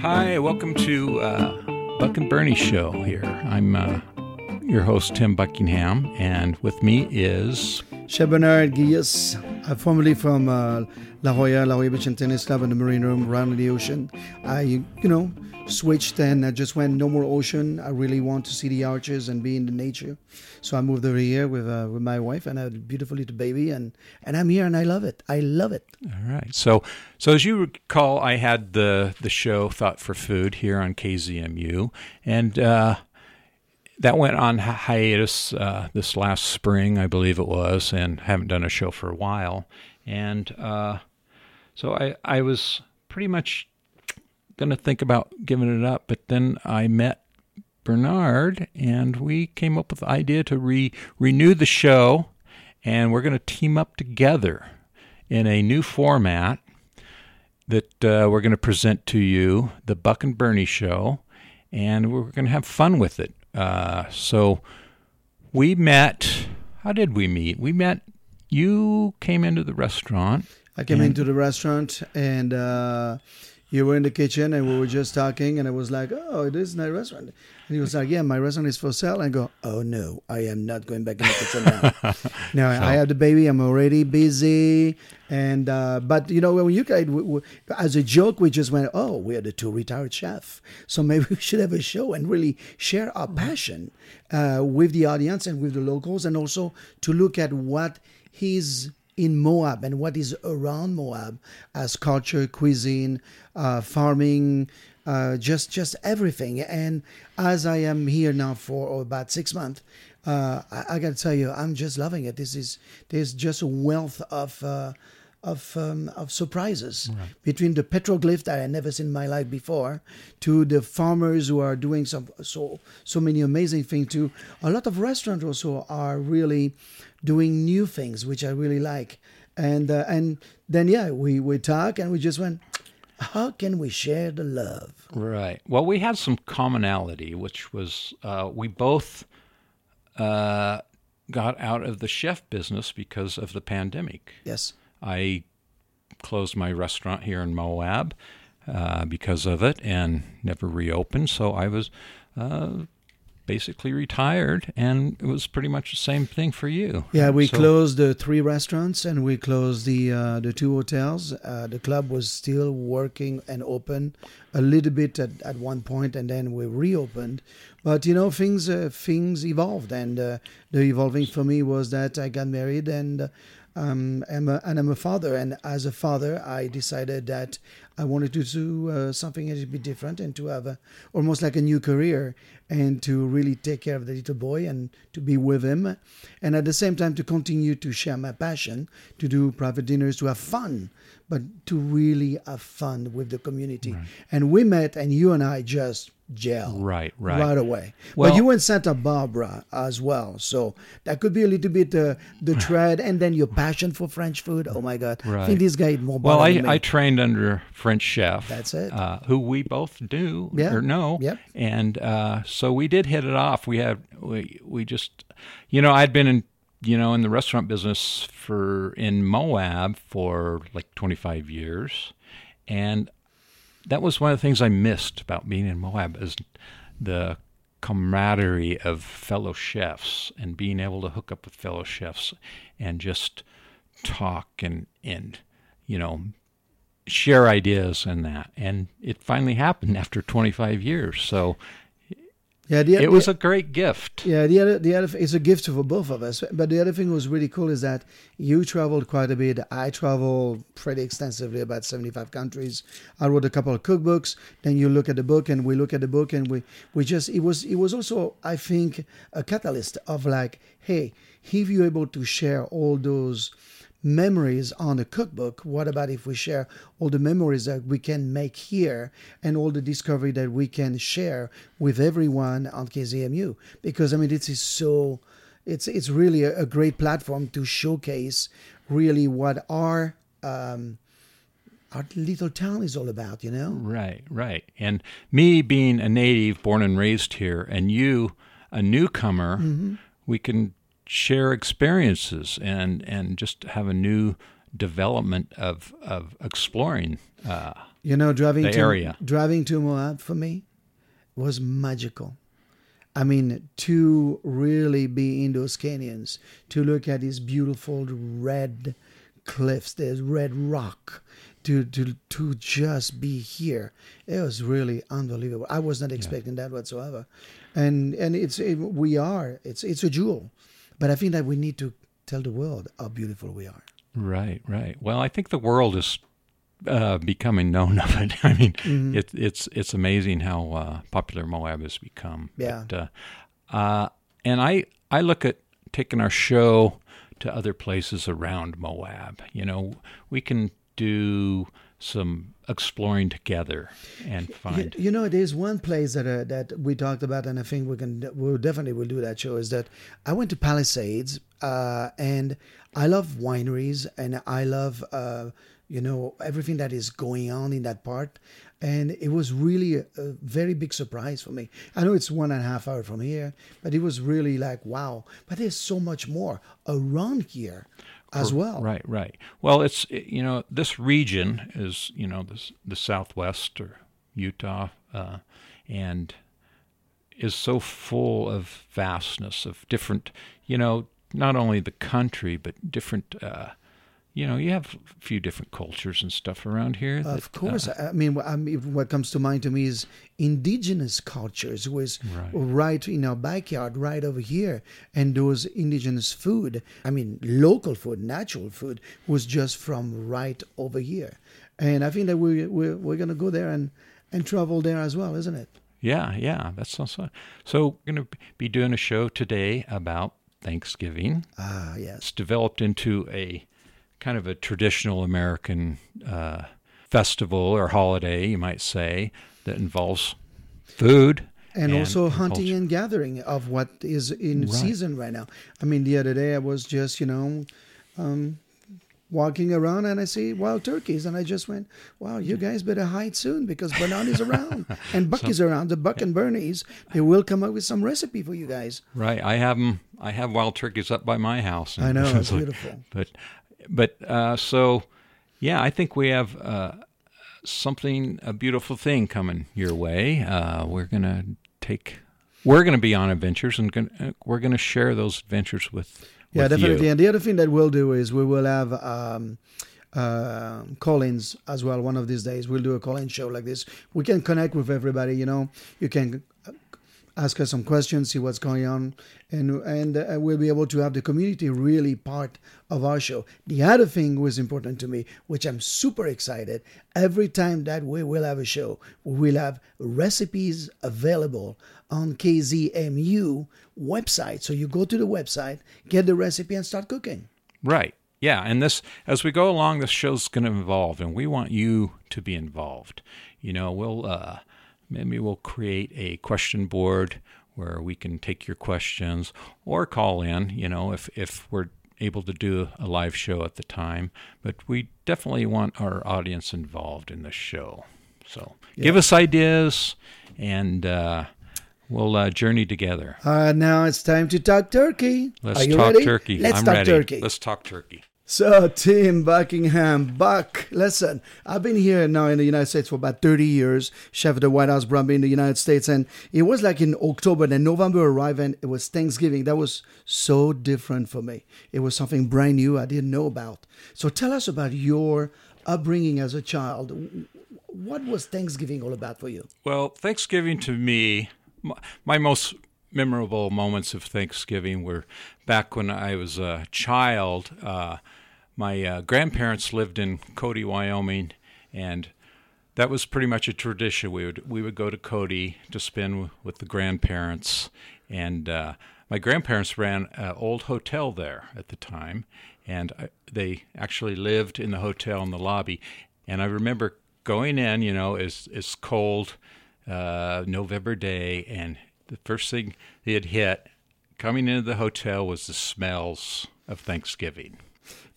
Hi, welcome to uh, Buck and Bernie Show here. I'm uh, your host, Tim Buckingham, and with me is. Che Bernard I'm formerly from uh, La Jolla, La Jolla Beach and Tennis Club in the Marine Room around the ocean. I, you know, switched and I just went no more ocean. I really want to see the arches and be in the nature. So I moved over here with uh, with my wife and a beautiful little baby and, and I'm here and I love it. I love it. All right. So so as you recall, I had the the show Thought for Food here on KZMU and uh, that went on hiatus uh, this last spring, I believe it was, and haven't done a show for a while. And uh, so I, I was pretty much going to think about giving it up, but then I met Bernard, and we came up with the idea to re- renew the show, and we're going to team up together in a new format that uh, we're going to present to you, the Buck and Bernie Show, and we're going to have fun with it. Uh, so we met. How did we meet? We met. You came into the restaurant. I came into the restaurant and uh, you were in the kitchen and we were just talking and I was like, "Oh, it is a nice restaurant." And he was like, "Yeah, my restaurant is for sale." And I go, "Oh no, I am not going back in the kitchen now. now so. I have the baby. I'm already busy." And uh, but you know when you guys, as a joke, we just went, "Oh, we are the two retired chefs, so maybe we should have a show and really share our passion uh, with the audience and with the locals, and also to look at what he's." in Moab and what is around Moab as culture, cuisine, uh, farming, uh, just just everything. And as I am here now for about six months, uh, I, I got to tell you, I'm just loving it. This is there's just a wealth of uh, of um, of surprises right. between the petroglyph that I never seen in my life before to the farmers who are doing some so so many amazing things. To a lot of restaurants also are really doing new things, which I really like. And uh, and then yeah, we we talk and we just went. How can we share the love? Right. Well, we had some commonality, which was uh, we both uh, got out of the chef business because of the pandemic. Yes. I closed my restaurant here in Moab uh, because of it and never reopened. So I was uh, basically retired, and it was pretty much the same thing for you. Yeah, we so, closed the three restaurants and we closed the uh, the two hotels. Uh, the club was still working and open a little bit at, at one point, and then we reopened. But you know, things uh, things evolved, and uh, the evolving for me was that I got married and. Um, I'm a, and I'm a father, and as a father, I decided that I wanted to do uh, something a little bit different and to have a, almost like a new career and to really take care of the little boy and to be with him. And at the same time, to continue to share my passion, to do private dinners, to have fun, but to really have fun with the community. Right. And we met, and you and I just gel right right right away well, but you went to santa barbara as well so that could be a little bit uh, the thread and then your passion for french food oh my god right. i think this guy is more well I, I trained under french chef that's it uh, who we both do yeah. or know yep. and uh, so we did hit it off we had we we just you know i'd been in you know in the restaurant business for in moab for like 25 years. And that was one of the things I missed about being in Moab is the camaraderie of fellow chefs and being able to hook up with fellow chefs and just talk and and you know share ideas and that. And it finally happened after 25 years. So yeah, the, it was a great gift. Yeah, the other the other it's a gift for both of us. But the other thing was really cool is that you traveled quite a bit. I traveled pretty extensively, about seventy five countries. I wrote a couple of cookbooks. Then you look at the book, and we look at the book, and we we just it was it was also I think a catalyst of like, hey, if you're able to share all those memories on a cookbook, what about if we share all the memories that we can make here and all the discovery that we can share with everyone on KZMU? Because I mean, this is so, it's it's really a, a great platform to showcase really what our um, our little town is all about, you know? Right, right. And me being a native, born and raised here, and you, a newcomer, mm-hmm. we can share experiences and and just have a new development of of exploring. Uh, You know, driving the to area. driving to Moab for me was magical. I mean, to really be in those canyons, to look at these beautiful red cliffs, there's red rock, to to to just be here, it was really unbelievable. I was not expecting that whatsoever, and and it's it, we are it's it's a jewel, but I think that we need to tell the world how beautiful we are. Right, right. Well, I think the world is uh, becoming known of it. I mean, Mm-hmm. it, it's it's amazing how uh, popular Moab has become. Yeah. But, uh, uh, and I I look at taking our show to other places around Moab. You know, we can do some exploring together and find. you know, there's one place that uh, that we talked about, and I think we can we'll definitely will do that show. Is that I went to Palisades, uh, and I love wineries, and I love uh, you know everything that is going on in that part, and it was really a, a very big surprise for me. I know it's one and a half hour from here, but it was really like wow. But there's so much more around here as well. Right, right. Well, it's you know this region is you know this the Southwest or Utah, uh, and is so full of vastness of different. You know, not only the country but different. Uh, you know, you have a few different cultures and stuff around here. Of that, uh, course, I mean, I mean, what comes to mind to me is indigenous cultures, is Right. right in our backyard, right over here, and those indigenous food. I mean, local food, natural food, was just from right over here, and I think that we we're, we're gonna go there and and travel there as well, isn't it? Yeah, yeah, that's fun. So we're going to be doing a show today about Thanksgiving. Ah, yes. it's developed into a kind of a traditional American uh, festival or holiday, you might say, that involves food and, also hunting culture. and gathering of what is in Right. season right now. I mean, the other day I was just, you know, um, walking around and I see wild turkeys, and I just went, "Wow, you guys better hide soon because Bernard is around and Buck is around. The Buck and Bernie's, they will come up with some recipe for you guys." Right, I have 'em- I have wild turkeys up by my house. I know, it's beautiful. But, but uh, so, yeah, I think we have uh, something a beautiful thing coming your way. Uh, we're gonna take. We're to be on adventures, and gonna, uh, we're to share those adventures with. Yeah, with definitely. You. And the other thing that we'll do is we will have um, uh, call-ins as well. One of these days, we'll do a call-in show like this. We can connect with everybody. You know, you can ask us some questions, see what's going on, and and uh, we'll be able to have the community really part of our show. The other thing was important to me, which I'm super excited. Every time that we will have a show, we will have recipes available on KZMU website. So you go to the website, get the recipe, and start cooking. Right. Yeah, and this as we go along, this show's going to evolve, and we want you to be involved. You know, we'll uh, maybe we'll create a question board where we can take your questions or call in. You know, if if we're able to do a live show at the time, but we definitely want our audience involved in the show. So give us ideas, and uh, we'll uh, journey together. Uh, now it's time to talk turkey. Let's Are you talk ready? turkey. Let's I'm talk ready. turkey. Let's talk turkey. So, Tim Buckingham, Buck, listen, I've been here now in the United States for about 30 years, chef of the White House Brumby in the United States. And it was like in October, then November arrived, and it was Thanksgiving. That was so different for me. It was something brand new I didn't know about. So, tell us about your upbringing as a child. What was Thanksgiving all about for you? Well, Thanksgiving to me, my, my most memorable moments of Thanksgiving were back when I was a child. Uh, my uh, grandparents lived in Cody, Wyoming, and that was pretty much a tradition. We would we would go to Cody to spend with the grandparents, and uh, my grandparents ran an old hotel there at the time, and I, they actually lived in the hotel in the lobby. And I remember going in, you know, it's it's cold, uh, November day, and the first thing had hit coming into the hotel was the smells of Thanksgiving.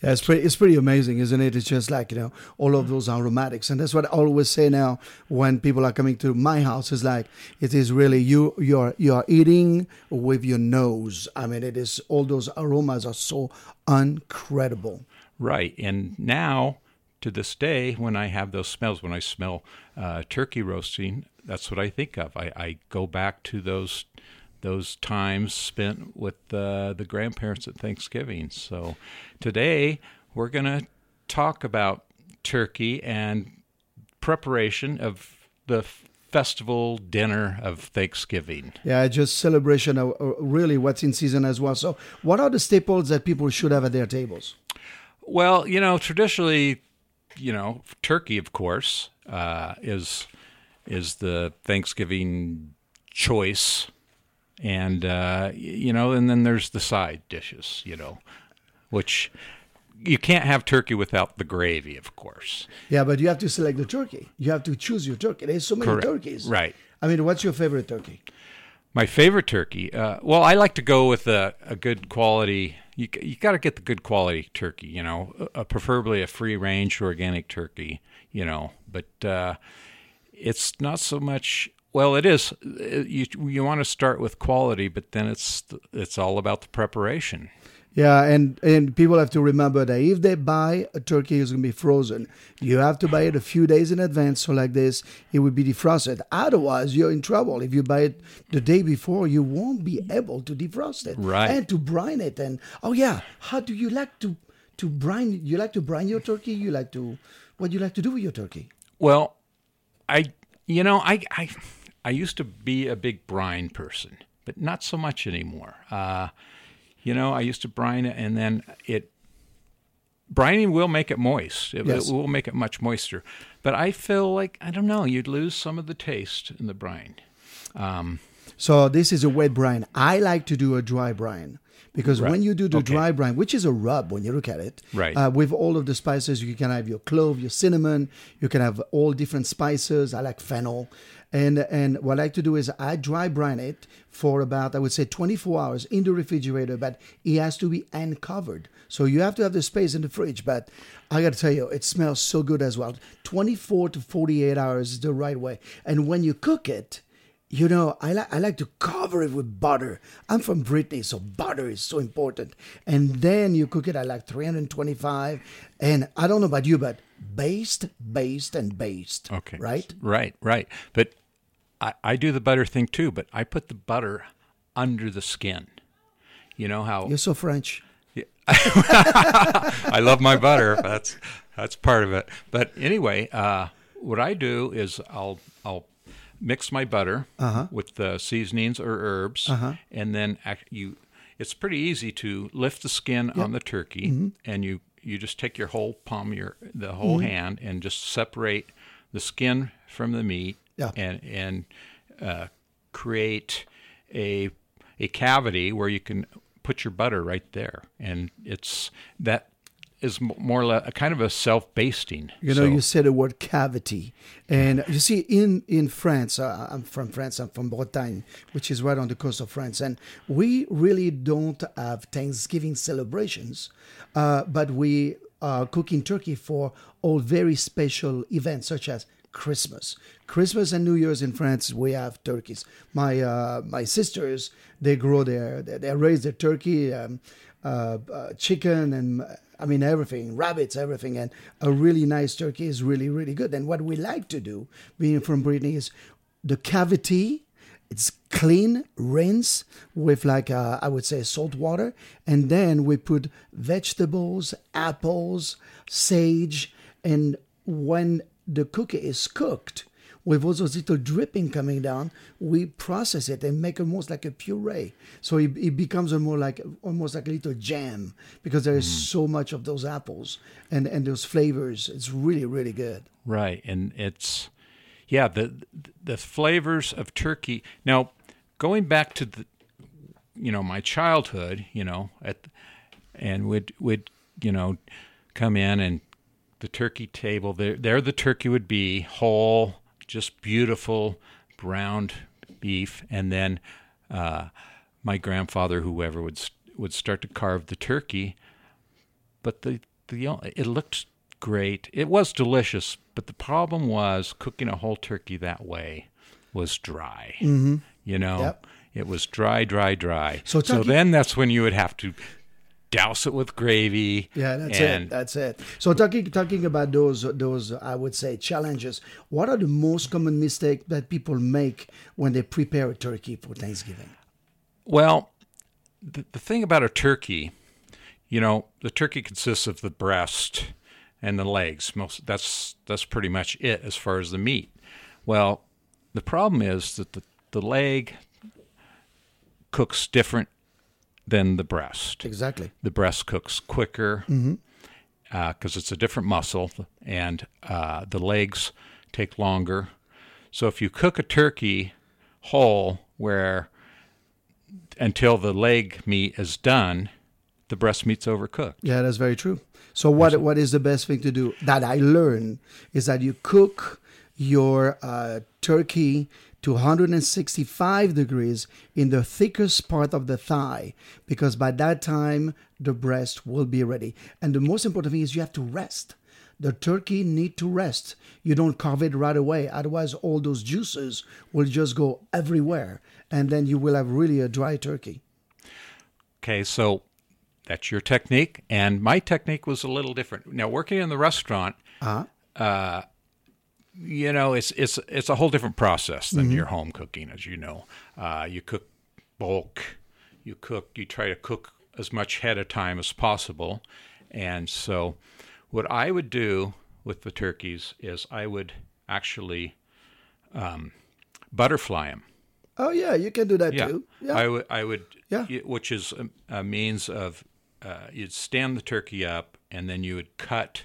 Yeah, it's pretty, it's pretty amazing, isn't it? It's just like, you know, all of those aromatics. And that's what I always say now when people are coming to my house is like, it is really you, you're, you're eating with your nose. I mean, it is, all those aromas are so incredible. Right. And now to this day, when I have those smells, when I smell uh, turkey roasting, that's what I think of. I, I go back to those those times spent with uh, the grandparents at Thanksgiving. So today we're going to talk about turkey and preparation of the festival dinner of Thanksgiving. Yeah, just celebration of uh, really what's in season as well. So, what are the staples that people should have at their tables? Well, you know, traditionally, you know, turkey, of course, uh, is is the Thanksgiving choice, and uh, you know, and then there's the side dishes, you know, which you can't have turkey without the gravy, of course. Yeah, but you have to select the turkey. You have to choose your turkey. There's so many Correct. turkeys. Right. I mean, what's your favorite turkey? My favorite turkey. Uh, well, I like to go with a, a good quality. You you got to get the good quality turkey. You know, uh, preferably a free range organic turkey. You know, but uh, it's not so much. Well, it is. Uh, You you want to start with quality, but then it's it's all about the preparation. Yeah, and and people have to remember that if they buy a turkey, it's gonna be frozen. You have to buy it a few days in advance. So like this, it will be defrosted. Otherwise, you're in trouble. If you buy it the day before, you won't be able to defrost it Right. and to brine it. And oh yeah, how do you like to to brine? You like to brine your turkey? You like to what do you like to do with your turkey? Well, I you know I I I used to be a big brine person, but not so much anymore. Uh, you know, I used to brine it, and then it brining will make it moist. It, Yes. it will make it much moister. But I feel like I don't know. You'd lose some of the taste in the brine. Um, So this is a wet brine. I like to do a dry brine because Right. when you do the Okay. dry brine, which is a rub when you look at it, Right. uh, with all of the spices, you can have your clove, your cinnamon, you can have all different spices. I like fennel. And and what I like to do is I dry brine it for about I would say 24 hours in the refrigerator, but it has to be uncovered. So you have to have the space in the fridge. But I got to tell you, it smells so good as well. 24 to 48 hours is the right way. And when you cook it, you know, I like I like to cover it with butter. I'm from Brittany, so butter is so important. And then you cook it at like 325. And I don't know about you, but baste, baste, and baste. okay. Right? Right. Right. But I, I do the butter thing too. But I put the butter under the skin. You know how You're so French. Yeah. I love my butter. That's that's part of it. But anyway, uh, what I do is I'll I'll mix my butter Uh-huh. with the seasonings or herbs, and then you. It's pretty easy to lift the skin on the turkey, Mm-hmm. and you you just take your whole palm, your the whole Mm-hmm. hand, and just separate the skin from the meat, Yeah. and and uh, create a a cavity where you can put your butter right there, and it's that is more like a kind of a self basting. You know, you said the word cavity, and you see, in in France, uh, I'm from France. I'm from Bretagne, which is right on the coast of France, and we really don't have Thanksgiving celebrations, uh, but we are cooking turkey for all very special events such as Christmas. Christmas and New Year's in France, we have turkeys. My uh, my sisters, they grow their, they, they raise their turkey, um, uh, uh, chicken, and I mean everything, rabbits, everything. And a really nice turkey is really, really good. And what we like to do, being from Brittany, is the cavity. It's clean, rinse with like uh, I would say salt water, and then we put vegetables, apples, sage, and when the cookie is cooked, with all those little dripping coming down, we process it and make almost like a puree. So it, it becomes a more like almost like a little jam because there is mm. so much of those apples and and those flavors. It's really really good. Right, and it's yeah the the flavors of turkey. Now, going back to the you know my childhood, you know at and would would you know come in and the turkey table there there the turkey would be whole, just beautiful browned beef, and then uh, my grandfather whoever would would start to carve the turkey, but the the it looked great. It was delicious, but the problem was cooking a whole turkey that way was dry. Mm-hmm. You know, Yep. it was dry, dry, dry. So so then that's when you would have to douse it with gravy. Yeah, that's and it. That's it. So talking talking about those those I would say challenges. What are the most common mistakes that people make when they prepare a turkey for Thanksgiving? Well, the, the thing about a turkey, you know, the turkey consists of the breast and the legs. Most that's that's pretty much it as far as the meat. Well, the problem is that the, the leg cooks different than the breast. Exactly. The breast cooks quicker because it's a different muscle, and uh, the legs take longer. So if you cook a turkey whole, where until the leg meat is done, the breast meat's overcooked. Yeah, that's very true. So what what is the best thing to do that I learned is that you cook your uh, turkey to 165 degrees in the thickest part of the thigh because by that time the breast will be ready. And the most important thing is you have to rest. The turkey need to rest. You don't carve it right away, otherwise all those juices will just go everywhere, and then you will have really a dry turkey. Okay, so that's your technique, and my technique was a little different. Now, working in the restaurant, Uh-huh. You know, it's it's it's a whole different process than your home cooking, as you know. Uh, you cook bulk, you cook, you try to cook as much ahead of time as possible, and so what I would do with the turkeys is I would actually um, butterfly them. Oh yeah, you can do that Yeah, too. Yeah. I would. I would. Yeah. Which is a, a means of uh, you'd stand the turkey up, and then you would cut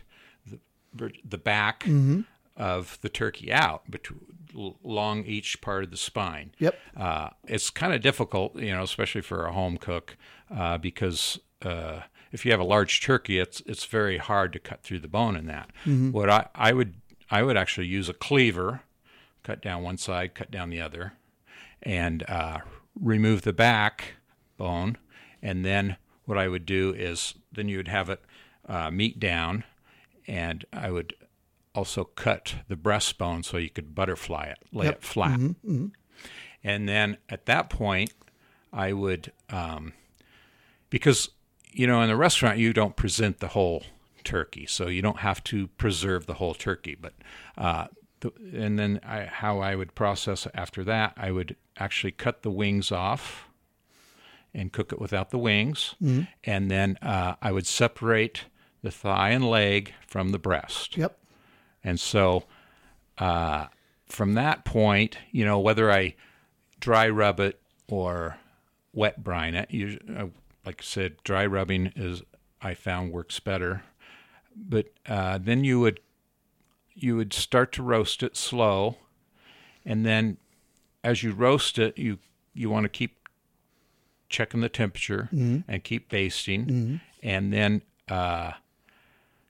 the, the back Mm-hmm. Of the turkey out between along each part of the spine. Yep. Uh, it's kind of difficult, you know, especially for a home cook, uh, because uh, if you have a large turkey, it's it's very hard to cut through the bone in that. What I, I would I would actually use a cleaver, cut down one side, cut down the other, and uh, remove the back bone. And then what I would do is then you would have it uh, meat down, and I would also cut the breastbone so you could butterfly it, lay it flat. And then at that point, I would, um, because, you know, in the restaurant, you don't present the whole turkey, so you don't have to preserve the whole turkey. But, uh, the, and then I, how I would process after that, I would actually cut the wings off and cook it without the wings. And then uh, I would separate the thigh and leg from the breast. Yep. And so uh, from that point, you know, whether I dry rub it or wet brine it, you, uh, like I said, dry rubbing is I found works better. But uh, then you would you would start to roast it slow, and then as you roast it, you you want to keep checking the temperature and keep basting, and then uh,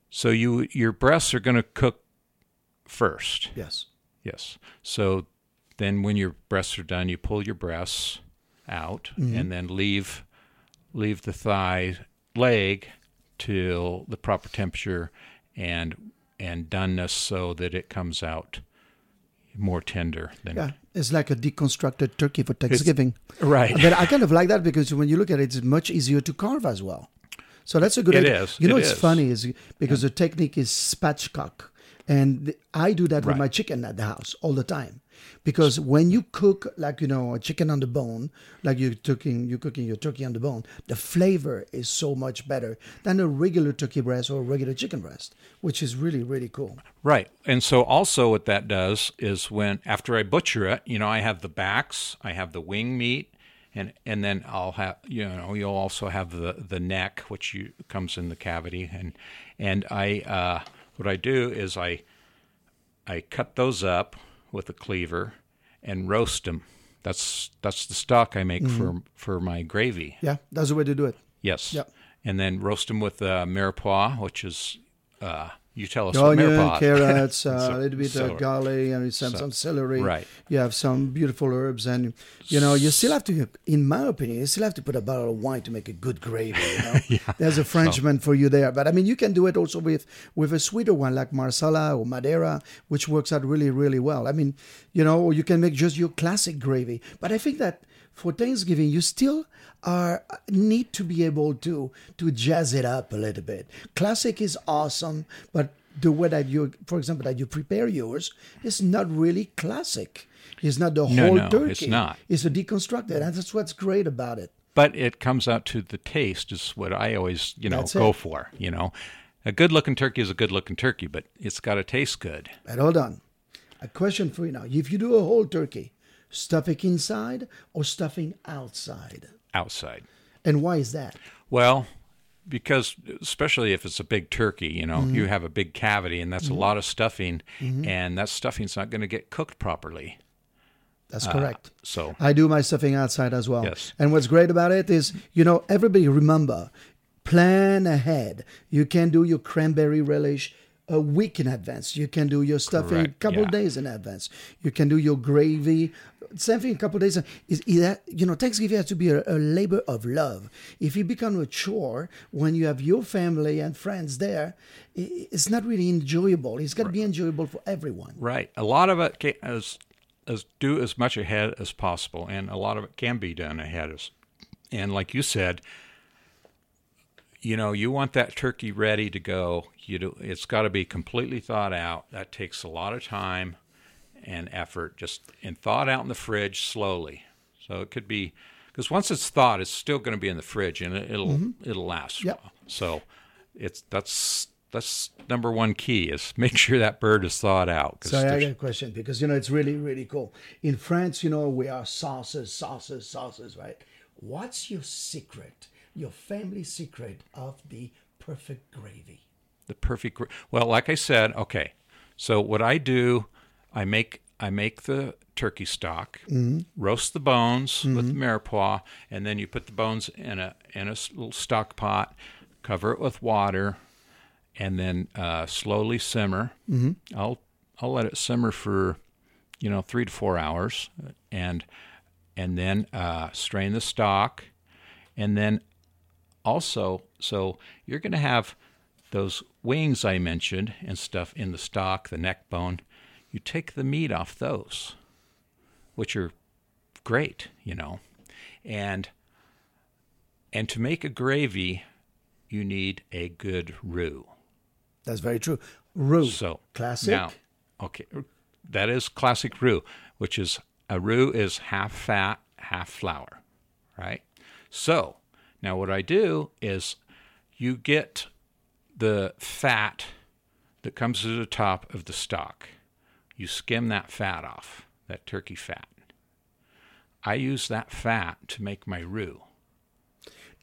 so you your breasts are going to cook first. Yes. Yes. So then when your breasts are done, you pull your breasts out mm-hmm. and then leave leave the thigh leg till the proper temperature and and doneness so that it comes out more tender than Yeah. It's like a deconstructed turkey for Thanksgiving. right. but I kind of like that because when you look at it, it's much easier to carve as well. So that's a good It idea. is. You know, It it's is. funny is because the technique is spatchcock. And I do that with my chicken at the house all the time. Because when you cook like you know a chicken on the bone, like you're cooking you're cooking your turkey on the bone, the flavor is so much better than a regular turkey breast or a regular chicken breast, which is really really cool. Right. And so also what that does is when after I butcher it, you know, I have the backs, I have the wing meat, and and then I'll have you know, you'll also have the the neck which you comes in the cavity and and I uh what I do is I I cut those up with a cleaver and roast them. That's that's the stock I make for for my gravy. Yeah, that's the way to do it. Yes. Yep. And then roast them with uh, mirepoix, which is uh, you tell us what onion, mirepoix. carrots, uh, a little bit celery. of garlic, and some, So- some celery. right. You have some beautiful herbs, and you know you still have to, in my opinion, you still have to put a bottle of wine to make a good gravy. You know, there's a Frenchman for you there. But I mean, you can do it also with with a sweeter one like Marsala or Madeira, which works out really, really well. I mean, you know, you can make just your classic gravy. But I think that for Thanksgiving, you still are need to be able to to jazz it up a little bit. Classic is awesome, but the way that you, for example, that you prepare yours is not really classic. It's not the No, whole no, turkey. it's not. It's a deconstructed, and that's what's great about it. but it comes out to the taste is what I always you know That's go it. for. You know, a good looking turkey is a good looking turkey, but it's got to taste good. And hold on, a question for you now: If you do a whole turkey, stuffing inside or stuffing outside, outside. and why is that? Well, because especially if it's a big turkey, you know, you mm-hmm. have a big cavity and that's a mm-hmm. lot of stuffing, mm-hmm. and that stuffing's not going to get cooked properly. That's uh, correct. So I do my stuffing outside as well. Yes. And what's great about it is, you know, everybody remember, plan ahead. You can do your cranberry relish a week in advance. You can do your stuff in a couple yeah. days in advance. You can do your gravy. Same thing, a couple days. Is, is that you know, Thanksgiving has to be a, a labor of love. If it become a chore when you have your family and friends there, it's not really enjoyable. It's got to be enjoyable for everyone. right, a lot of it ca- is is do as much ahead as possible, and a lot of it can be done ahead as, and like you said. You know, you want that turkey ready to go. You do, it's got to be completely thawed out. That takes a lot of time and effort, just and thawed out in the fridge slowly. So it could be because once it's thawed, it's still going to be in the fridge and it, it'll mm-hmm. it'll last. Yep. So it's that's that's number one key is make sure that bird is thawed out. So I got a question because you know it's really really cool. In France, you know we are sauces, sauces, sauces, right? What's your secret? Your family secret of the perfect gravy? the perfect well like i said okay so what i do i make i make the turkey stock roast the bones with the mirepoix and then you put the bones in a in a s- little stock pot cover it with water and then uh, slowly simmer mm-hmm. i'll i'll let it simmer for you know three to four hours and and then uh, strain the stock and then also so you're going to have those wings I mentioned and stuff in the stock, the neck bone. You take the meat off those, which are great, you know, and and to make a gravy, you need a good roux. That's very true. Roux, So classic. Now, okay, that is classic roux, which is a roux is half fat, half flour, right? So now what I do is you get the fat that comes to the top of the stock. You skim that fat off, that turkey fat. I use that fat to make my roux.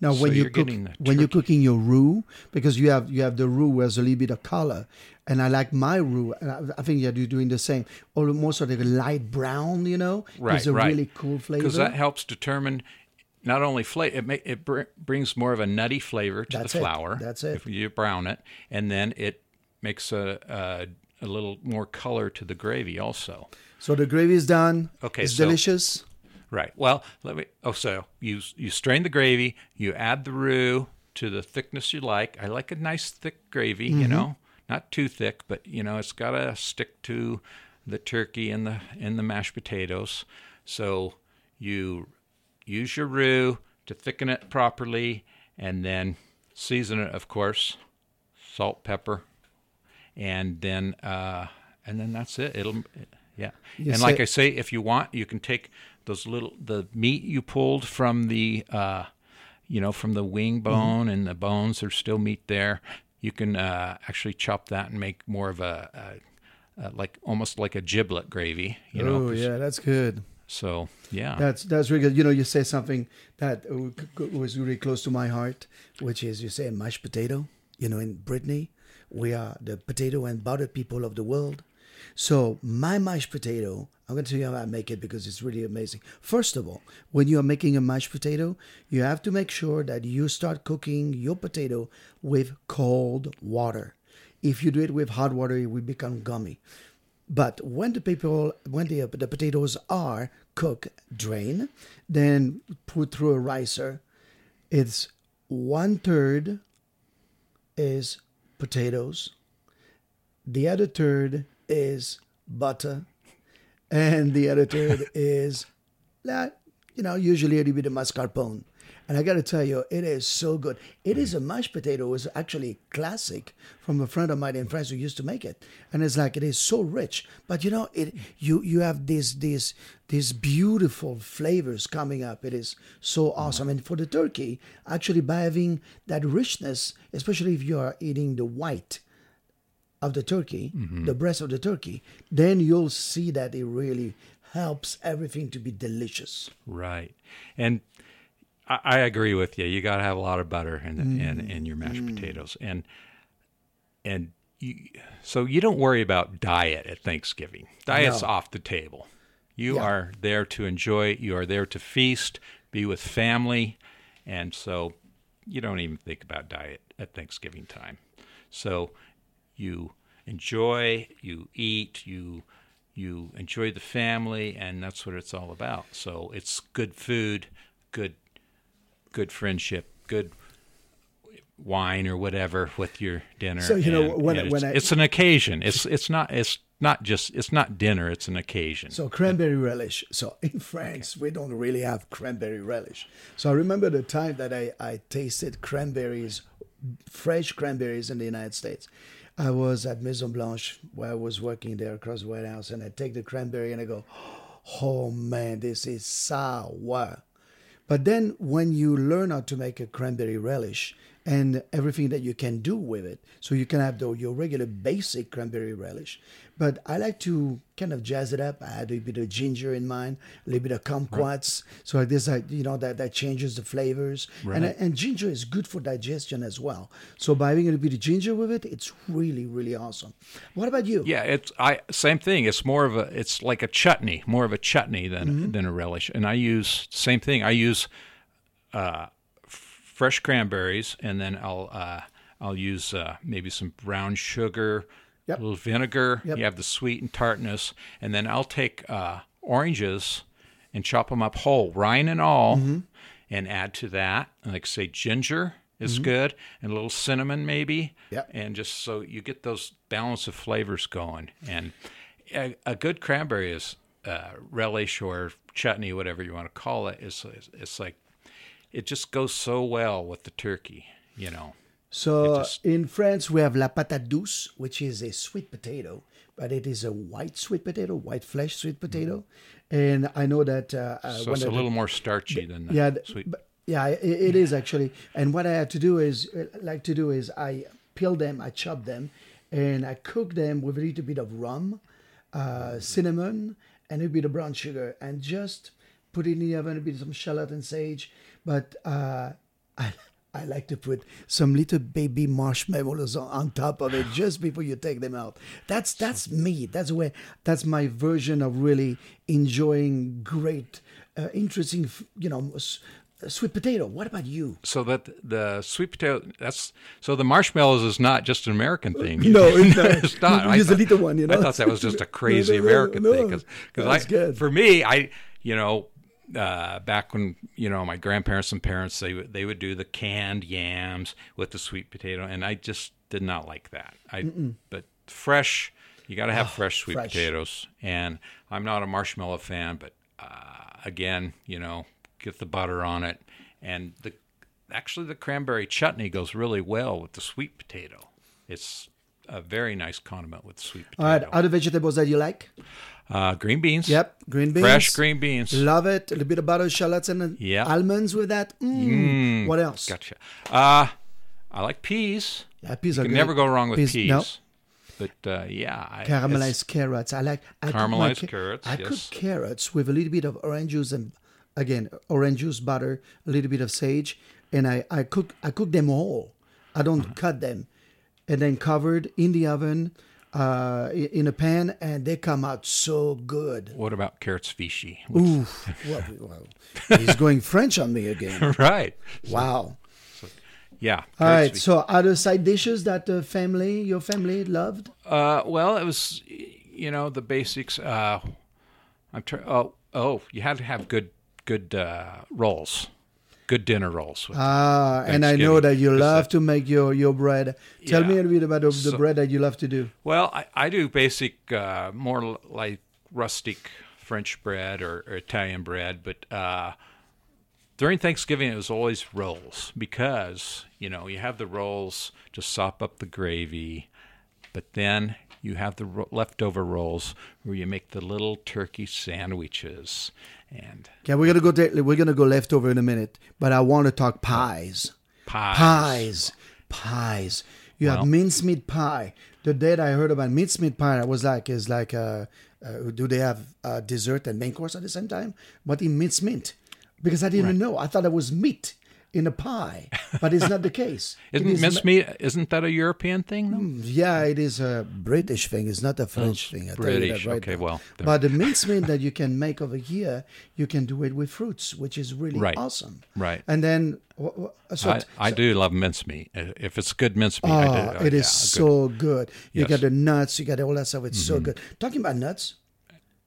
Now, So when you you're cook, the when you're cooking your roux, because you have you have the roux has a little bit of color, and I like my roux, and I, I think you're doing the same, almost sort of a light brown, you know, right, gives a right. really cool flavor. because that helps determine not only flavor. It ma- it br- brings more of a nutty flavor to That's the it. flour. That's it. If you brown it, and then it makes a a, a little more color to the gravy also. so the gravy is done. Okay, it's so- delicious. Right. Well, let me. Oh, so you you strain the gravy. You add the roux to the thickness you like. I like a nice thick gravy. Mm-hmm. You know, not too thick, but you know, it's got to stick to the turkey and the and the mashed potatoes. So you use your roux to thicken it properly, and then season it, of course, salt, pepper, and then uh, and then that's it. It'll yeah. You and like I say, if you want, you can take those little the meat you pulled from the uh, you know from the wing Mm-hmm. bone and the bones. There's still meat there. You can uh, actually chop that and make more of a, a, a like almost like a giblet gravy. You know. oh yeah, that's good. So yeah. That's that's really good. You know, you say something that was really close to my heart, which is you say mashed potato. You know, in Brittany, we are the potato and butter people of the world. So my mashed potato, I'm going to tell you how I make it because it's really amazing. First of all, when you are making a mashed potato, you have to make sure that you start cooking your potato with cold water. If you do it with hot water, it will become gummy. But when the people, when the, the potatoes are cooked, drain, then put through a ricer. It's one third is potatoes, the other third is butter, and the other third is that you know, usually a little bit of mascarpone. And I got to tell you, it is so good. It is a mashed potato. It's actually classic from a friend of mine in France who used to make it, and it's like it is so rich. But you know, it you you have these these these beautiful flavors coming up. It is so awesome. And for the turkey, actually, by having that richness, especially if you are eating the white of the turkey, mm-hmm. the breast of the turkey, then you'll see that it really helps everything to be delicious. Right. And I, I agree with you. You got to have a lot of butter in Mm. in, in your mashed potatoes, and and you, so you don't worry about diet at Thanksgiving. Diet's No. off the table. You Yeah. are there to enjoy. You are there to feast, be with family, and so you don't even think about diet at Thanksgiving time. So you enjoy, you eat, you you enjoy the family, and that's what it's all about. So it's good food, good good friendship, good wine or whatever with your dinner. So, you know, and- when- and when it's, I- it's an occasion. It's it's not it's not just it's not dinner. It's an occasion. So cranberry relish. So in France, we don't really have cranberry relish. So I remember the time that I, I tasted cranberries, fresh cranberries in the United States. I was at Maison Blanche where I was working there across the White House, and I take the cranberry and I go, "Oh man, this is sour." But then when you learn how to make a cranberry relish and everything that you can do with it, so you can have the, your regular basic cranberry relish. But I like to kind of jazz it up. I add a bit of ginger in mine, a little bit of kumquats. So like this, I, you know, that, that changes the flavors. And, Right. and ginger is good for digestion as well. So by having a little bit of ginger with it, it's really, really awesome. What about you? Yeah, it's I same thing. It's more of a it's like a chutney, more of a chutney than Mm-hmm. than a relish. And I use same thing. I use uh, fresh cranberries, and then I'll uh, I'll use uh, maybe some brown sugar, Yep. a little vinegar. Yep. You have the sweet and tartness, and then I'll take uh, oranges and chop them up whole, rind and all, Mm-hmm. and add to that, like say ginger is good, and a little cinnamon maybe, Mm-hmm. Yep. and just so you get those balance of flavors going. And a, a good cranberry is uh, relish or chutney, whatever you want to call it. Is it's like it just goes so well with the turkey, you know. So just- in France, we have la patate douce, which is a sweet potato, but it is a white sweet potato, white flesh sweet potato. And I know that uh, uh, So it's a the- little more starchy than the yeah, sweet. but- yeah, it, it is actually. And what I have to do is, uh, like to do is, I peel them, I chop them, and I cook them with a little bit of rum, uh, cinnamon, and a bit of brown sugar, and just put it in the oven, a bit of some shallot and sage. But uh, I, I like to put some little baby marshmallows on, on top of it just before you take them out. That's that's me. That's where that's my version of really enjoying great, uh, interesting, you know, s- sweet potato. What about you? so that the sweet potato that's so the marshmallows is not just an American thing. No, it's not. it's not. A thought- little one, you know? I thought that was just a crazy No, American no. thing because I for me I you know uh, back when you know my grandparents and parents they would they would do the canned yams with the sweet potato and I just did not like that. I but fresh you got to have fresh sweet fresh. potatoes and I'm not a marshmallow fan but uh, again you know get the butter on it and the actually the cranberry chutney goes really well with the sweet potato. It's a very nice condiment with sweet All right, other vegetables that you like? Uh, green beans. Yep, green beans. Fresh green beans. Love it. A little bit of butter, shallots, and Yeah. almonds with that. Mm. What else? Gotcha. Uh, I like peas. Yeah, peas You are can good. never go wrong with peas. No, But uh, yeah, I, caramelized carrots. I like I my Caramelized ca- carrots, I yes. cook carrots with a little bit of orange juice and again orange juice, butter, a little bit of sage, and I, I cook I cook them whole. I don't Mm-hmm. cut them, and then covered in the oven, uh, in a pan, and they come out so good. What about carrots vichy? Ooh, well, well, he's going French on me again. right. Wow. Yeah. All right. So, other side dishes that the family, your family, loved? Uh, well, it was, you know, the basics. Uh, I'm trying. Oh, oh, you had to have good, good uh, rolls, good dinner rolls. with- Ah, and I know that you love to make your, your bread. Tell Yeah. me a little bit about the, the So- bread that you love to do. Well, I, I do basic, uh, more like rustic French bread or, or Italian bread, but uh, during Thanksgiving it was always rolls because you know you have the rolls to sop up the gravy, but then you have the ro- leftover rolls where you make the little turkey sandwiches and Okay, we're gonna go. There, we're gonna go leftover in a minute, but I want to talk pies. pies. Pies, pies. You have mincemeat pie. The day that I heard about mincemeat pie, I was like, "Is like, uh, uh, do they have uh, dessert and main course at the same time?" But in mincemeat, because I didn't know. I thought it was meat in a pie, but it's not the case. It Isn't is ma- mincemeat? Isn't that a European thing though? Mm, yeah, it is a British thing. It's not a oh, French thing. I British. right okay, now. well, there- But the mincemeat that you can make over here, you can do it with fruits, which is really Right. awesome. right. And then, so I, I do love mincemeat. Uh, if it's good mincemeat, I Oh, do. Ah, uh, it yeah, is good. so good. You Yes. Mm-hmm. got the nuts, you got all that stuff. It's so mm-hmm. good. Talking about nuts,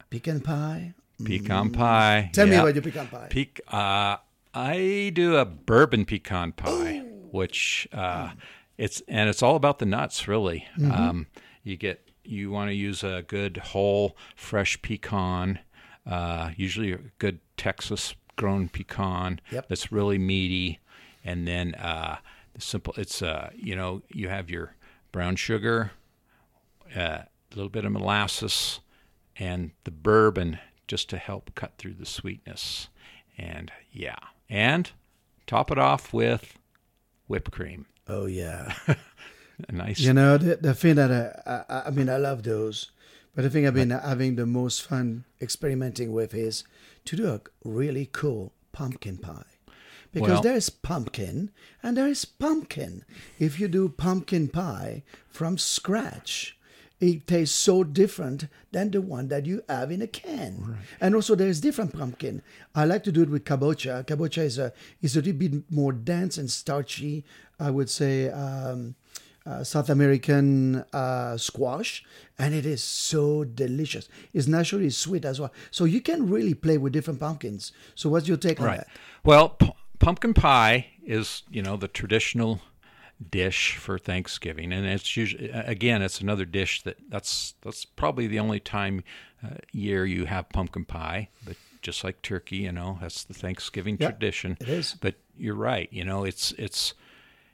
pecan pie. pecan mm. pie. Tell me about your pecan pie. Pec- uh, I do a bourbon pecan pie, which uh, it's and it's all about the nuts, really. Mm-hmm. Um, you get you want to use a good whole fresh pecan, uh, usually a good Texas grown pecan Yep. that's really meaty, and then uh, the simple. It's uh, you know you have your brown sugar, uh, a little bit of molasses, and the bourbon just to help cut through the sweetness. And yeah, and top it off with whipped cream. Oh yeah. A nice. you know the the thing that I, I I mean I love those, but the thing I've been having the most fun experimenting with is to do a really cool pumpkin pie. Because Well- there's pumpkin and there is pumpkin. If you do pumpkin pie from scratch, it tastes so different than the one that you have in a can. And also there's different pumpkin. I like to do it with kabocha. Kabocha is a is a little bit more dense and starchy. I would say um, uh, South American uh, squash, and it is so delicious. It's naturally sweet as well. So you can really play with different pumpkins. So what's your take on that? Well, p- pumpkin pie is you know the traditional dish for Thanksgiving, and it's usually again it's another dish that that's that's probably the only time uh, year you have pumpkin pie, but just like turkey, you know that's the Thanksgiving Yeah, tradition. it is. But you're right, you know it's it's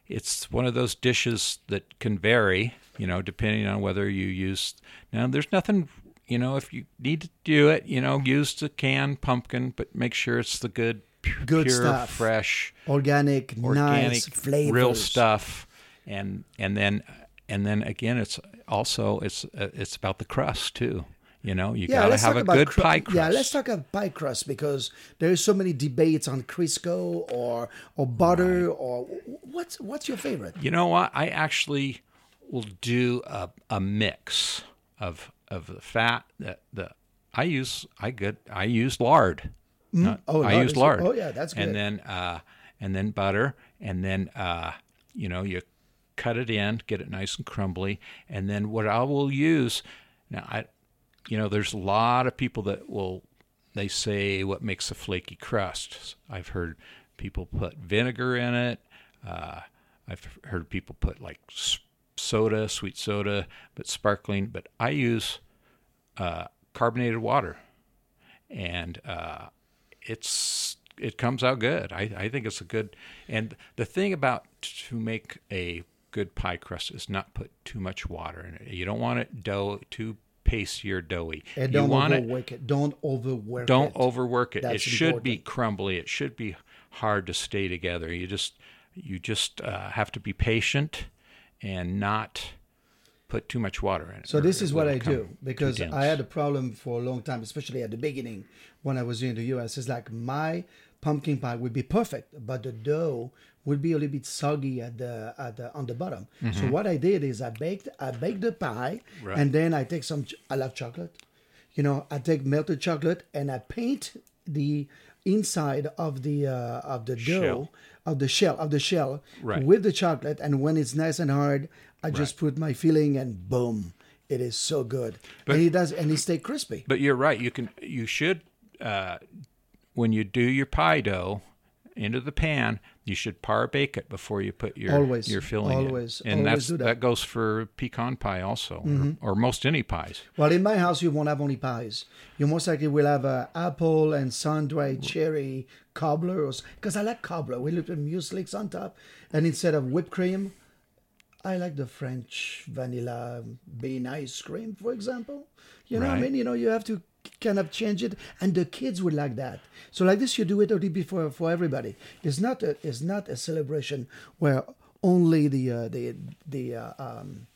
it's one of those dishes that can vary, you know, depending on whether you use. Now, there's nothing, you know, if you need to do it, you know, use the canned pumpkin, but make sure it's the good, Good pure, stuff. fresh, Organic, organic, nice flavors. real stuff, and and then and then again, it's also it's uh, it's about the crust too. You know, you Yeah, gotta have a good cru- pie crust. Yeah, let's talk about pie crust because there is so many debates on Crisco or or butter or what's what's your favorite? You know what? I actually will do a, a mix of of the fat that the I use I good I use lard. Not- Oh, I use lard. oh, yeah, that's good. And then uh, and then butter, and then uh, you know you cut it in, get it nice and crumbly, and then what I will use now I you know there's a lot of people that will they say what makes a flaky crust. I've heard people put vinegar in it. Uh, I've heard people put like soda, sweet soda, but sparkling. But I use uh, carbonated water, and uh, it's it comes out good. I, I think it's a good. And the thing about to make a good pie crust is not put too much water in it. You don't want it dough too pasty or doughy. And don't want overwork it. Don't overwork it. don't it. overwork it. That's it should be crumbly. It should be hard to stay together. You just you just uh, have to be patient and not put too much water in it. So this is what I do because. I had a problem for a long time, especially at the beginning when I was in the US. It's like my pumpkin pie would be perfect, but the dough would be a little bit soggy at the at the on the bottom. So what I did is I baked I baked the pie, Mm-hmm. Right. and then I take some. I love chocolate. You know, I take melted chocolate and I paint the inside of the uh, of the dough Shell. of the shell of the shell Right. with the chocolate and when it's nice and hard i just put my filling and boom it is so good and it does and it stay crispy But you're right. You can you should uh, when you do your pie dough into the pan, you should par bake it before you put your Always, your filling in. always, and always that. Mm-hmm. goes for pecan pie also, or, or most any pies. Well, in my house, you won't have only pies. You most likely will have uh, apple and sun-dried cherry cobbler, because I like cobbler. We put muesli on top, and instead of whipped cream, I like the French vanilla bean ice cream, for example. You know what I mean? You know, you have to kind of change it, and the kids would like that. So like this, you do it already before for everybody. It's not a it's not a celebration where only the uh, the the uh, um,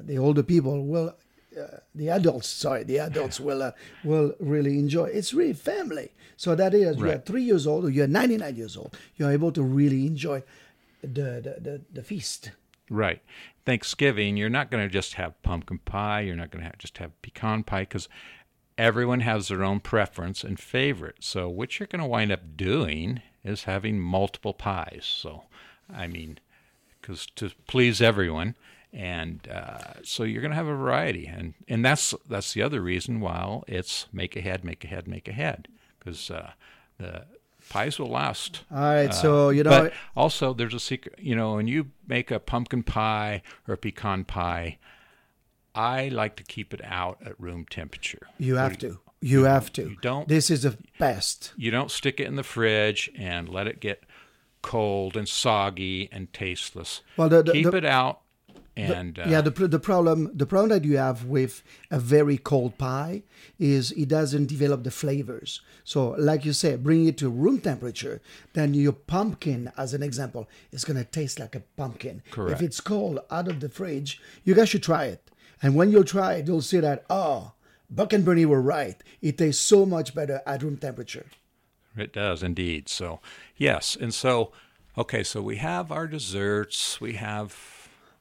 the older people will uh, the adults sorry the adults will uh, will really enjoy it's really family so that is you're three years old or you're 99 years old you're able to really enjoy the the, the, the feast Right. Thanksgiving, you're not going to just have pumpkin pie. You're not going to just have pecan pie because everyone has their own preference and favorite. So, what you're going to wind up doing is having multiple pies. So, I mean, because to please everyone, and uh, so you're going to have a variety, and and that's that's the other reason why it's make ahead, make ahead, make ahead, because uh, the pies will last. all right uh, so you know But also, there's a secret. You know, when you make a pumpkin pie or a pecan pie, I like to keep it out at room temperature. you have to you have to you don't- this is the best You don't stick it in the fridge and let it get cold and soggy and tasteless. Well, the- the- keep the- it out and uh, yeah the, the problem the problem that you have with a very cold pie is it doesn't develop the flavors so like you said bring it to room temperature then your pumpkin as an example is going to taste like a pumpkin Correct. if it's cold out of the fridge you guys should try it and when you'll try it you'll see that oh buck and bernie were right it tastes so much better at room temperature It does indeed. So, yes. And so, okay, so we have our desserts. We have.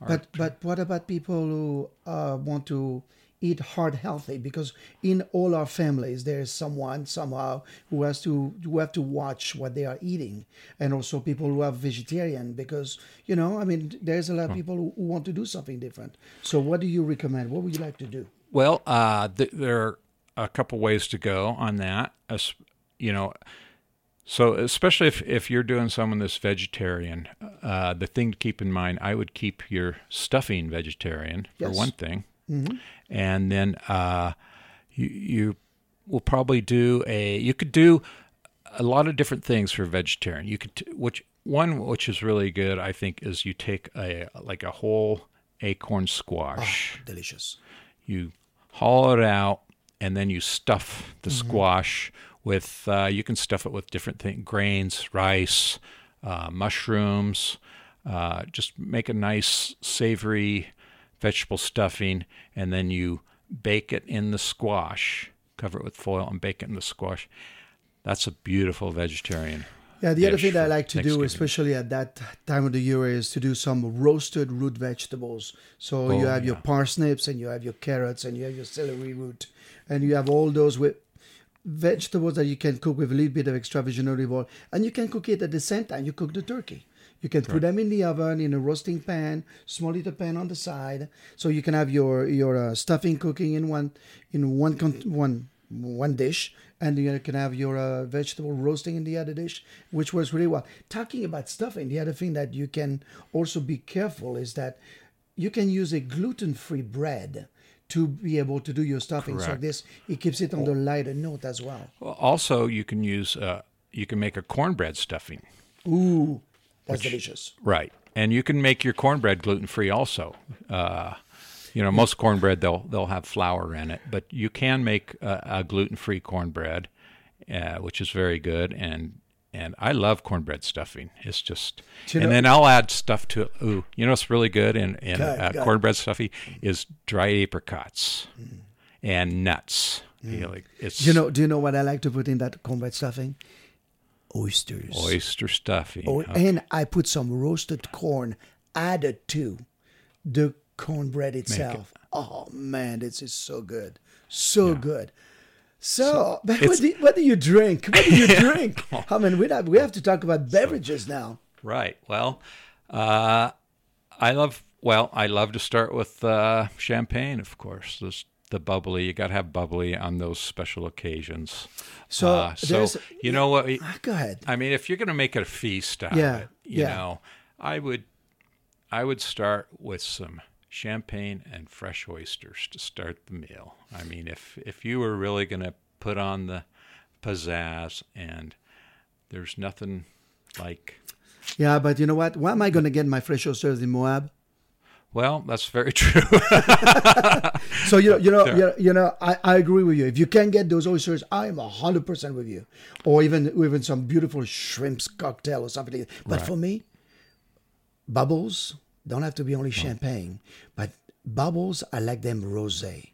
But but what about people who uh, want to eat heart healthy? Because in all our families, there is someone somehow who has to who have to watch what they are eating, and also people who are vegetarian. Because you know, I mean, there's a lot of people who, who want to do something different. So, what do you recommend? What would you like to do? Well, uh, th- there are a couple ways to go on that. As you know, so especially if, if you're doing someone that's vegetarian, uh, the thing to keep in mind, I would keep your stuffing vegetarian for Yes. one thing, and then uh, you you will probably do a you could do a lot of different things for vegetarian. You could t- which one which is really good I think is you take a like a whole acorn squash Delicious. you haul it out and then you stuff the Mm-hmm. squash with uh, you can stuff it with different things grains rice uh, mushrooms uh, just make a nice savory vegetable stuffing and then you bake it in the squash. Cover it with foil and bake it in the squash. That's a beautiful vegetarian Yeah, the other thing that I like to do, especially at that time of the year, is to do some roasted root vegetables. So you Oh, have your parsnips and you have your carrots and you have your celery root, and you have all those with vegetables that you can cook with a little bit of extra virgin olive oil, and you can cook it at the same time you cook the turkey. You can put them in the oven in a roasting pan, small little pan on the side, so you can have your your uh, stuffing cooking in one in one con- one one dish, and you can have your uh, vegetable roasting in the other dish, which works really well. Talking about stuffing, the other thing that you can also be careful is that you can use a gluten-free bread to be able to do your stuffing. So this it keeps it on the lighter note as well. Well, also you can use uh, you can make a cornbread stuffing Ooh, that's delicious. Right, and you can make your cornbread gluten free also. Uh, you know, most cornbread they'll they'll have flour in it, but you can make a, a gluten free cornbread, uh, which is very good. And and I love cornbread stuffing. It's just, you and then I'll add stuff to it. Ooh, you know what's really good in in uh, cornbread stuffing is dried apricots and nuts. You know, like it's Do you know? Do you know what I like to put in that cornbread stuffing? Oysters. oyster stuffing. Oh, Okay. and I put some roasted corn added to the cornbread itself. Oh man, this is so good, so good. So, what do, what do you drink? What do you drink? I mean, we have, we have to talk about beverages now. Right. Well, uh, I love. Well, I love to start with uh, champagne, of course. This the bubbly. You got to have bubbly on those special occasions. So Uh, so you know what? Ah, go ahead. I mean, if you're going to make it a feast out Yeah, of it, you yeah. know, I would, I would start with some champagne and fresh oysters to start the meal. I mean, if if you were really going to put on the pizzazz, and there's nothing like, Yeah, but you know what? Why am I going to get my fresh oysters in Moab? well, that's very true. So you know, you know, you know, you know I, I agree with you. If you can get those oysters, I am hundred percent with you. Or even even some beautiful shrimps cocktail or something. But Right. for me, bubbles don't have to be only champagne, but bubbles I like them rosé.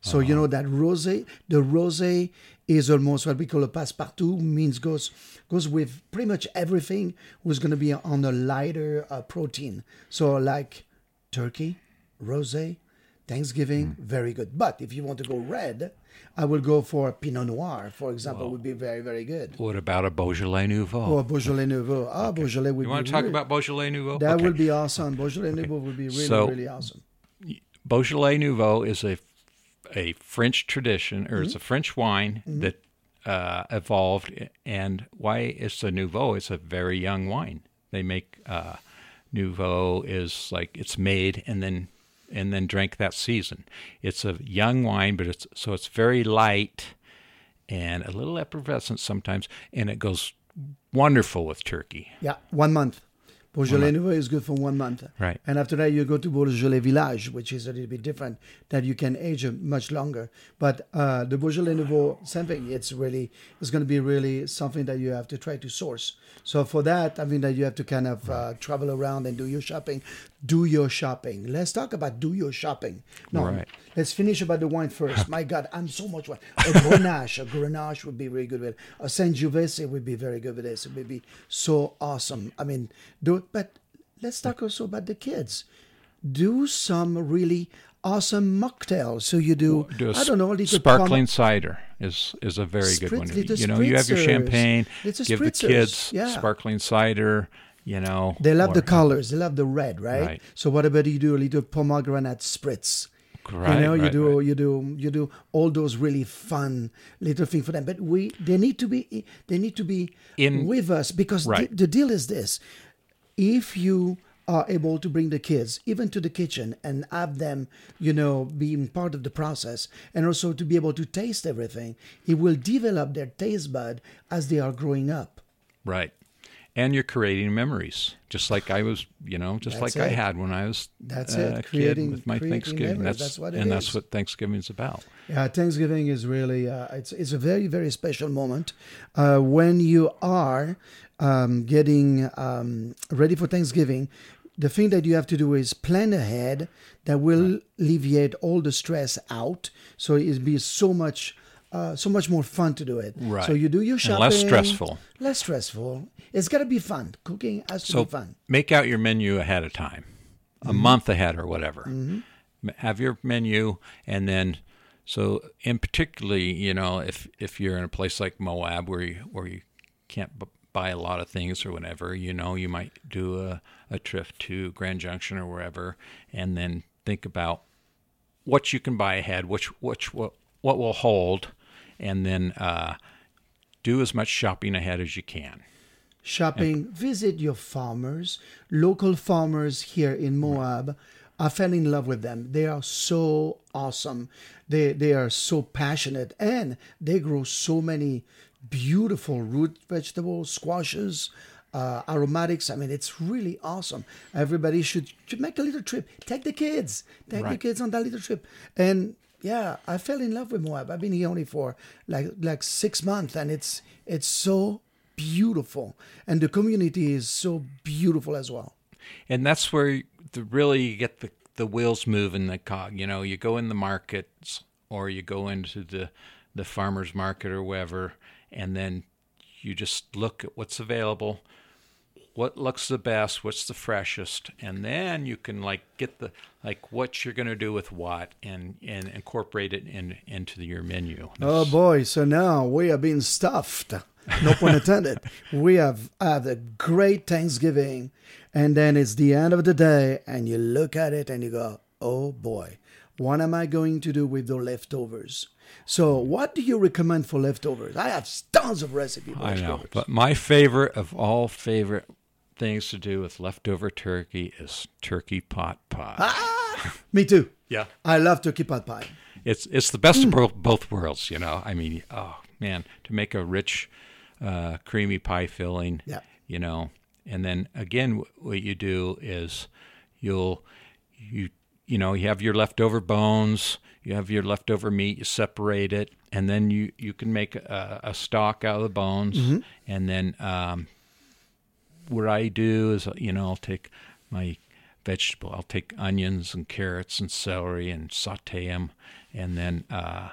So you know that rosé, the rosé is almost what we call a passe-partout, means goes goes with pretty much everything. Was going to be on a lighter uh, protein. So like turkey, rosé, Thanksgiving, very good. But if you want to go red, I will go for a Pinot Noir, for example, would be very very good. what about a Beaujolais Nouveau? Or a Beaujolais Nouveau. Ah, Beaujolais would you be want to talk really- about Beaujolais Nouveau? that Okay. would be awesome. Beaujolais Nouveau would be really So- really awesome. Beaujolais Nouveau is a a French tradition, or Mm-hmm. it's a French wine that uh, evolved. And why it's a Nouveau? It's a very young wine. They make uh, Nouveau is like it's made and then and then drank that season. It's a young wine, but it's so it's very light and a little effervescent sometimes, and it goes wonderful with turkey. Yeah, one month. Beaujolais Nouveau is good for one month. Right. And after that, you go to Beaujolais Village, which is a little bit different, that you can age much longer. But uh, the Beaujolais Nouveau, same thing. It's really, it's going to be really something that you have to try to source. So for that, I mean that you have to kind of uh, travel around and do your shopping. Do your shopping. Let's talk about do your shopping. No, Right. let's finish about the wine first. My God, I'm so much wine. A Grenache, a Grenache would be really good with it. A Sangiovese would be very good with this. It would be so awesome. I mean, do but let's talk also about the kids. Do some really awesome mocktails. So you do, Do I don't know, little sparkling pom- cider is is a very good one. You know, you have your spritzers. champagne, give the kids yeah. sparkling cider. You know, They love or- the colors. They love the red, right? Right. So what about you do a little pomegranate spritz? Right, you know, you do right. you do you do all those really fun little things for them. But we they need to be they need to be In- with us because Right. the, the deal is this: if you are able to bring the kids even to the kitchen and have them, you know, being part of the process, and also to be able to taste everything, it will develop their taste bud as they are growing up. Right. And you're creating memories, just like I was, you know, just That's like I had when I was That's uh, it, a creating- kid with my creating Thanksgiving. memories. That's, That's what it and is. that's what Thanksgiving's about. Yeah, Thanksgiving is really uh, it's it's a very very special moment uh, when you are um, getting um, ready for Thanksgiving. The thing that you have to do is plan ahead. That will alleviate all the stress out. So it'll be so much. Uh, so much more fun to do it. Right. So you do your shopping. And less stressful. Less stressful. It's got to be fun. Cooking has to So be fun. make out your menu ahead of time, a Mm-hmm. month ahead or whatever. M- Have your menu, and then so in particularly, you know, if if you're in a place like Moab where you where you can't b- buy a lot of things or whatever, you know, you might do a, a trip to Grand Junction or wherever, and then think about what you can buy ahead, which which what what will hold, and then uh, do as much shopping ahead as you can. shopping, visit your farmers, local farmers here in Moab. I fell in love with them. They are so awesome. They they are so passionate and they grow so many beautiful root vegetables, squashes, uh, aromatics. I mean, it's really awesome. Everybody should, should make a little trip. Take the kids. Take the kids on that little trip. And yeah, I fell in love with Moab. I've been here only for like like six months, and it's it's so beautiful, and the community is so beautiful as well. and that's where the really you get the the wheels moving the cog you know you go in the markets or you go into the the farmers market or wherever and then you just look at what's available what looks the best what's the freshest and then you can like get the like what you're going to do with what and and incorporate it in into your menu Oh boy! So now we are being stuffed. No pun intended. we have had a great Thanksgiving, and then it's the end of the day, and you look at it and you go, "Oh boy, what am I going to do with the leftovers? So, what do you recommend for leftovers? I have tons of recipes. I know, but my favorite of all favorite things to do with leftover turkey is turkey pot pie. Ah, me too. Yeah, I love turkey pot pie. it's it's the best of both, worlds. You know, I mean, oh man, to make a rich, uh, creamy pie filling. Yeah. You know, and then again, wh- what you do is you'll you you know you have your leftover bones, you have your leftover meat, you separate it, and then you you can make a, a stock out of the bones, and then um, what I do is, you know, I'll take my vegetable, I'll take onions and carrots and celery and saute them, and then uh,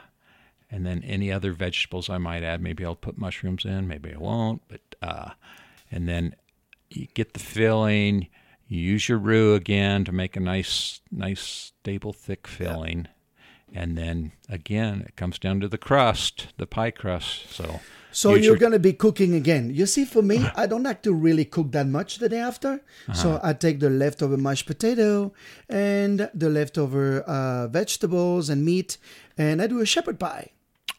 and then any other vegetables I might add. Maybe I'll put mushrooms in, maybe I won't, but uh, and then you get the filling. You use your roux again to make a nice, nice, stable, thick filling. And then again, it comes down to the crust, the pie crust. So, So you're your- going to be cooking again. You see, for me, I don't like to really cook that much the day after. So Uh-huh. I take the leftover mashed potato and the leftover uh, vegetables and meat, and I do a shepherd pie.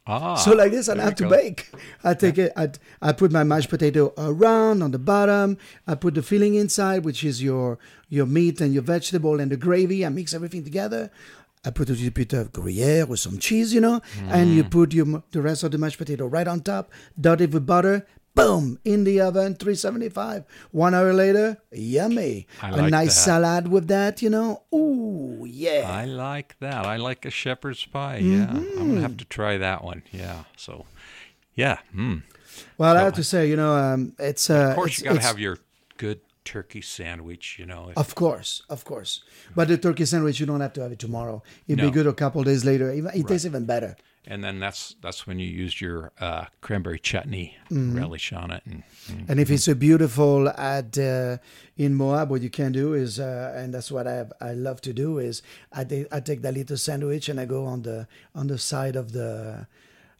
ah, So like this, I have to go. bake. I take it. I, I put my mashed potato around on the bottom. I put the filling inside, which is your your meat and your vegetable and the gravy. I mix everything together. I put a little bit of Gruyere with some cheese, you know, and Mm. you put your the rest of the mashed potato right on top, dot it with butter. Boom! In the oven, 375. One hour later, yummy. I a like nice that. salad with that, you know. Ooh, yeah. I like that. I like a shepherd's pie. Yeah, I'm gonna Mm-hmm. have to try that one. Yeah. So, yeah. Mm. well, I have to say, you know, um, it's uh, Of course, it's- you got to have your good turkey sandwich. You know. Of course, of course. But the turkey sandwich, you don't have to have it tomorrow. It'd No. be good a couple days later. It tastes even better. and then that's that's when you use your uh, cranberry chutney Mm-hmm. relish on it. And, mm. And if it's a beautiful at uh, in Moab, what you can do is, uh, and that's what I I love to do is, I take I take that little sandwich and I go on the on the side of the.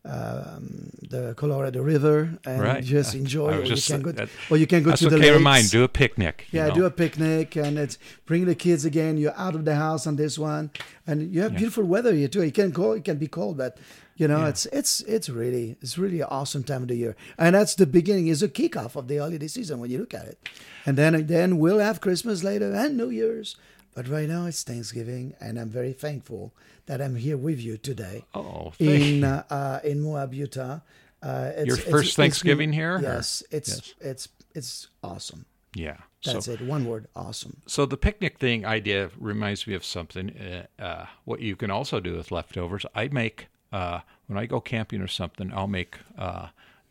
Um, the Colorado River and Right. just enjoy, or was you can go, that- or you can go to the to lakes. mind. Do a picnic. Yeah, know. do a picnic and it's bring the kids again. You're out of the house on this one, and you have beautiful weather here too. It can cold, it can be cold, but you know Yeah. it's it's it's really it's really an awesome time of the year, and that's the beginning. Is a kickoff of the holiday season when you look at it, and then then we'll have Christmas later and New Year's. But right now it's Thanksgiving, and I'm very thankful that I'm here with you today Oh, in uh, uh, in Moab, Utah. Uh, it's, Your first it's Thanksgiving been- here, Yes, it's Yes. it's it's awesome. yeah. That's so, it. One word, awesome. so the picnic thing idea reminds me of something. Uh, uh, what you can also do with leftovers, I make uh, when I go camping or something. I'll make uh,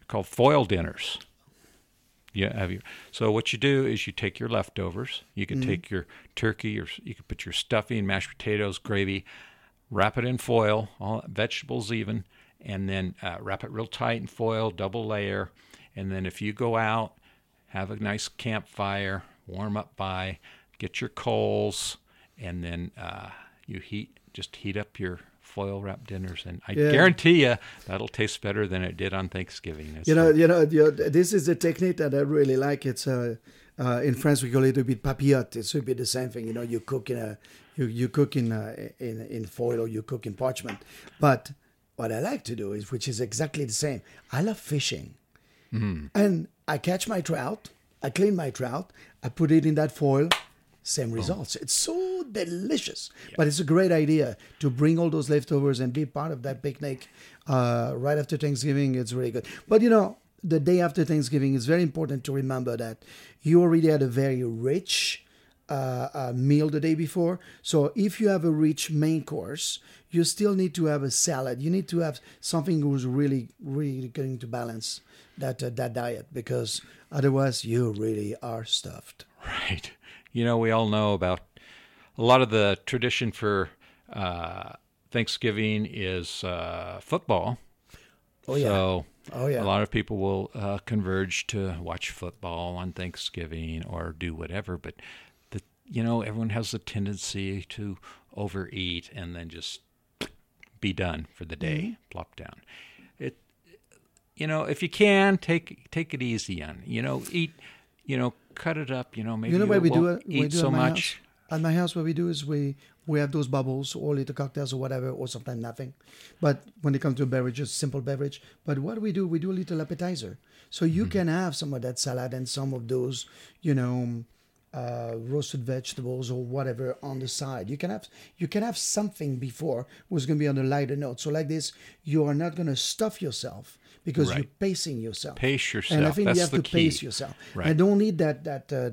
called foil dinners. Yeah, have you? So what you do is you take your leftovers. You can take your turkey, or you can put your stuffing, mashed potatoes, gravy, wrap it in foil, all vegetables even, and then uh, wrap it real tight in foil, double layer, and then if you go out, have a nice campfire, warm up by, get your coals, and then uh, you heat just heat up your foil wrap dinners, and I Yeah. guarantee you that'll taste better than it did on Thanksgiving. It's You know, you know, you know, this is a technique that I really like. It's uh, uh, in France we call it a bit papillote. It should be the same thing. You know, you cook in a you, you cook in, uh, in in foil or you cook in parchment. But what I like to do is, which is exactly the same. I love fishing, and I catch my trout. I clean my trout. I put it in that foil. Same results. It's so delicious. But it's a great idea to bring all those leftovers and be part of that picnic uh, right after Thanksgiving. It's really good. But you know, the day after Thanksgiving, it's very important to remember that you already had a very rich uh, uh, meal the day before. So if you have a rich main course, you still need to have a salad. You need to have something who's really, really going to balance that uh, that diet because otherwise you really are stuffed. Right. You know, we all know about a lot of the tradition for uh, Thanksgiving is uh, football. Oh yeah. So Oh yeah. a lot of people will uh, converge to watch football on Thanksgiving or do whatever. But the you know everyone has the tendency to overeat and then just be done for the day, Mm-hmm. plop down. It you know if you can take take it easy on you know eat you know cut it up you know maybe you know what we do? it- We eat do so much. House? At my house, what we do is we we have those bubbles or little cocktails or whatever, or sometimes nothing. But when it comes to beverages, simple beverage. But what we do? We do a little appetizer. So you can have some of that salad and some of those, you know, uh, roasted vegetables or whatever on the side. You can have you can have something before was going to be on a lighter note. So like this, you are not going to stuff yourself because Right. you're pacing yourself. Pace yourself. And I think That's you have to key. pace yourself. Right. I don't need that that uh,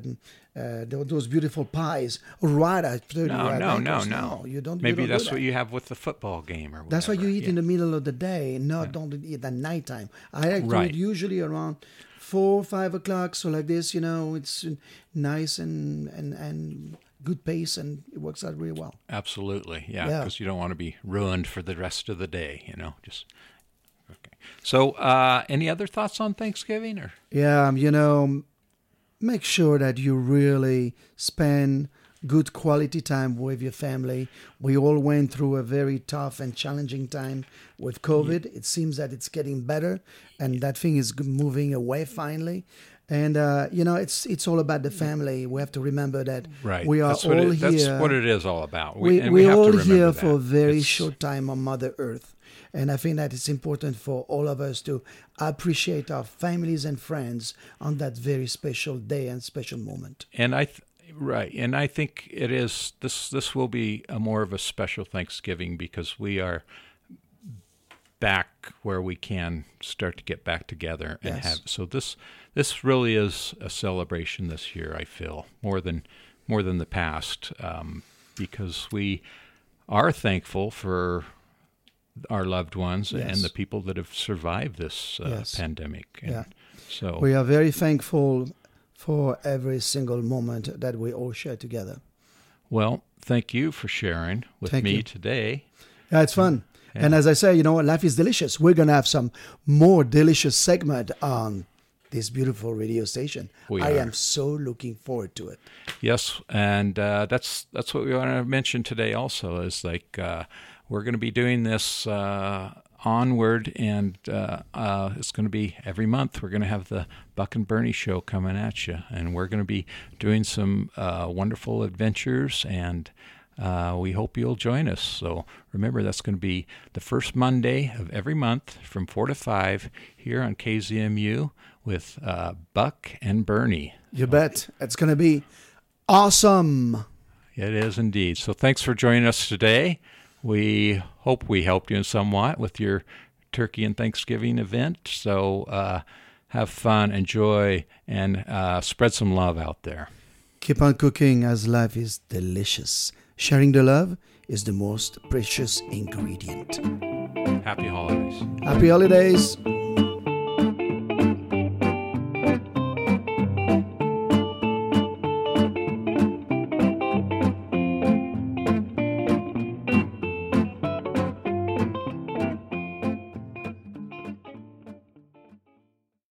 uh, those beautiful pies right after No, right no, no, no. You don't. Maybe you don't do that's that. what you have with the football game or whatever. That's why you eat Yeah. in the middle of the day, not don't eat at nighttime. I like Right. eat usually around four, five o'clock. So like this, you know, it's nice and and and good pace, and it works out really well. Absolutely, yeah, Yeah. because you don't want to be ruined for the rest of the day. You know, just okay. So, uh, any other thoughts on Thanksgiving or? Yeah, um, you know, make sure that you really spend good quality time with your family. We all went through a very tough and challenging time with COVID. It seems that it's getting better, and that thing is moving away finally. And uh, you know, it's it's all about the family. We have to remember that Right. we are that's all it, here. That's what it is all about. we, we're have to all here that. for a very It's- short time on Mother Earth. And I think that it's important for all of us to appreciate our families and friends on that very special day and special moment. And I, th- right, and I think it is. This this will be a more of a special Thanksgiving because we are back where we can start to get back together and Yes. have. So this this really is a celebration this year. I feel more than more than the past um, because we are thankful for our loved ones Yes. and the people that have survived this uh, Yes. pandemic. And Yeah. So We are very thankful for every single moment that we all share together. Well, thank you for sharing with Thank me you. today. Yeah, it's fun. And as I say, you know what? Life is delicious. We're going to have some more delicious segment on this beautiful radio station. We I are. am so looking forward to it. Yes, and uh, that's that's what we want to mention today. Also, is like uh, we're going to be doing this uh, onward, and uh, uh, it's going to be every month. We're going to have the Buck and Bernie show coming at you, and we're going to be doing some uh, wonderful adventures and. Uh, we hope you'll join us. So remember, that's going to be the first Monday of every month from 4 to 5 here on KZMU with uh, Buck and Bernie. You bet. It's going to be awesome. It is indeed. So thanks for joining us today. We hope we helped you in somewhat with your turkey and Thanksgiving event. So uh, have fun, enjoy, and uh, spread some love out there. Keep on cooking as life is delicious. Sharing the love is the most precious ingredient. Happy holidays. Happy holidays.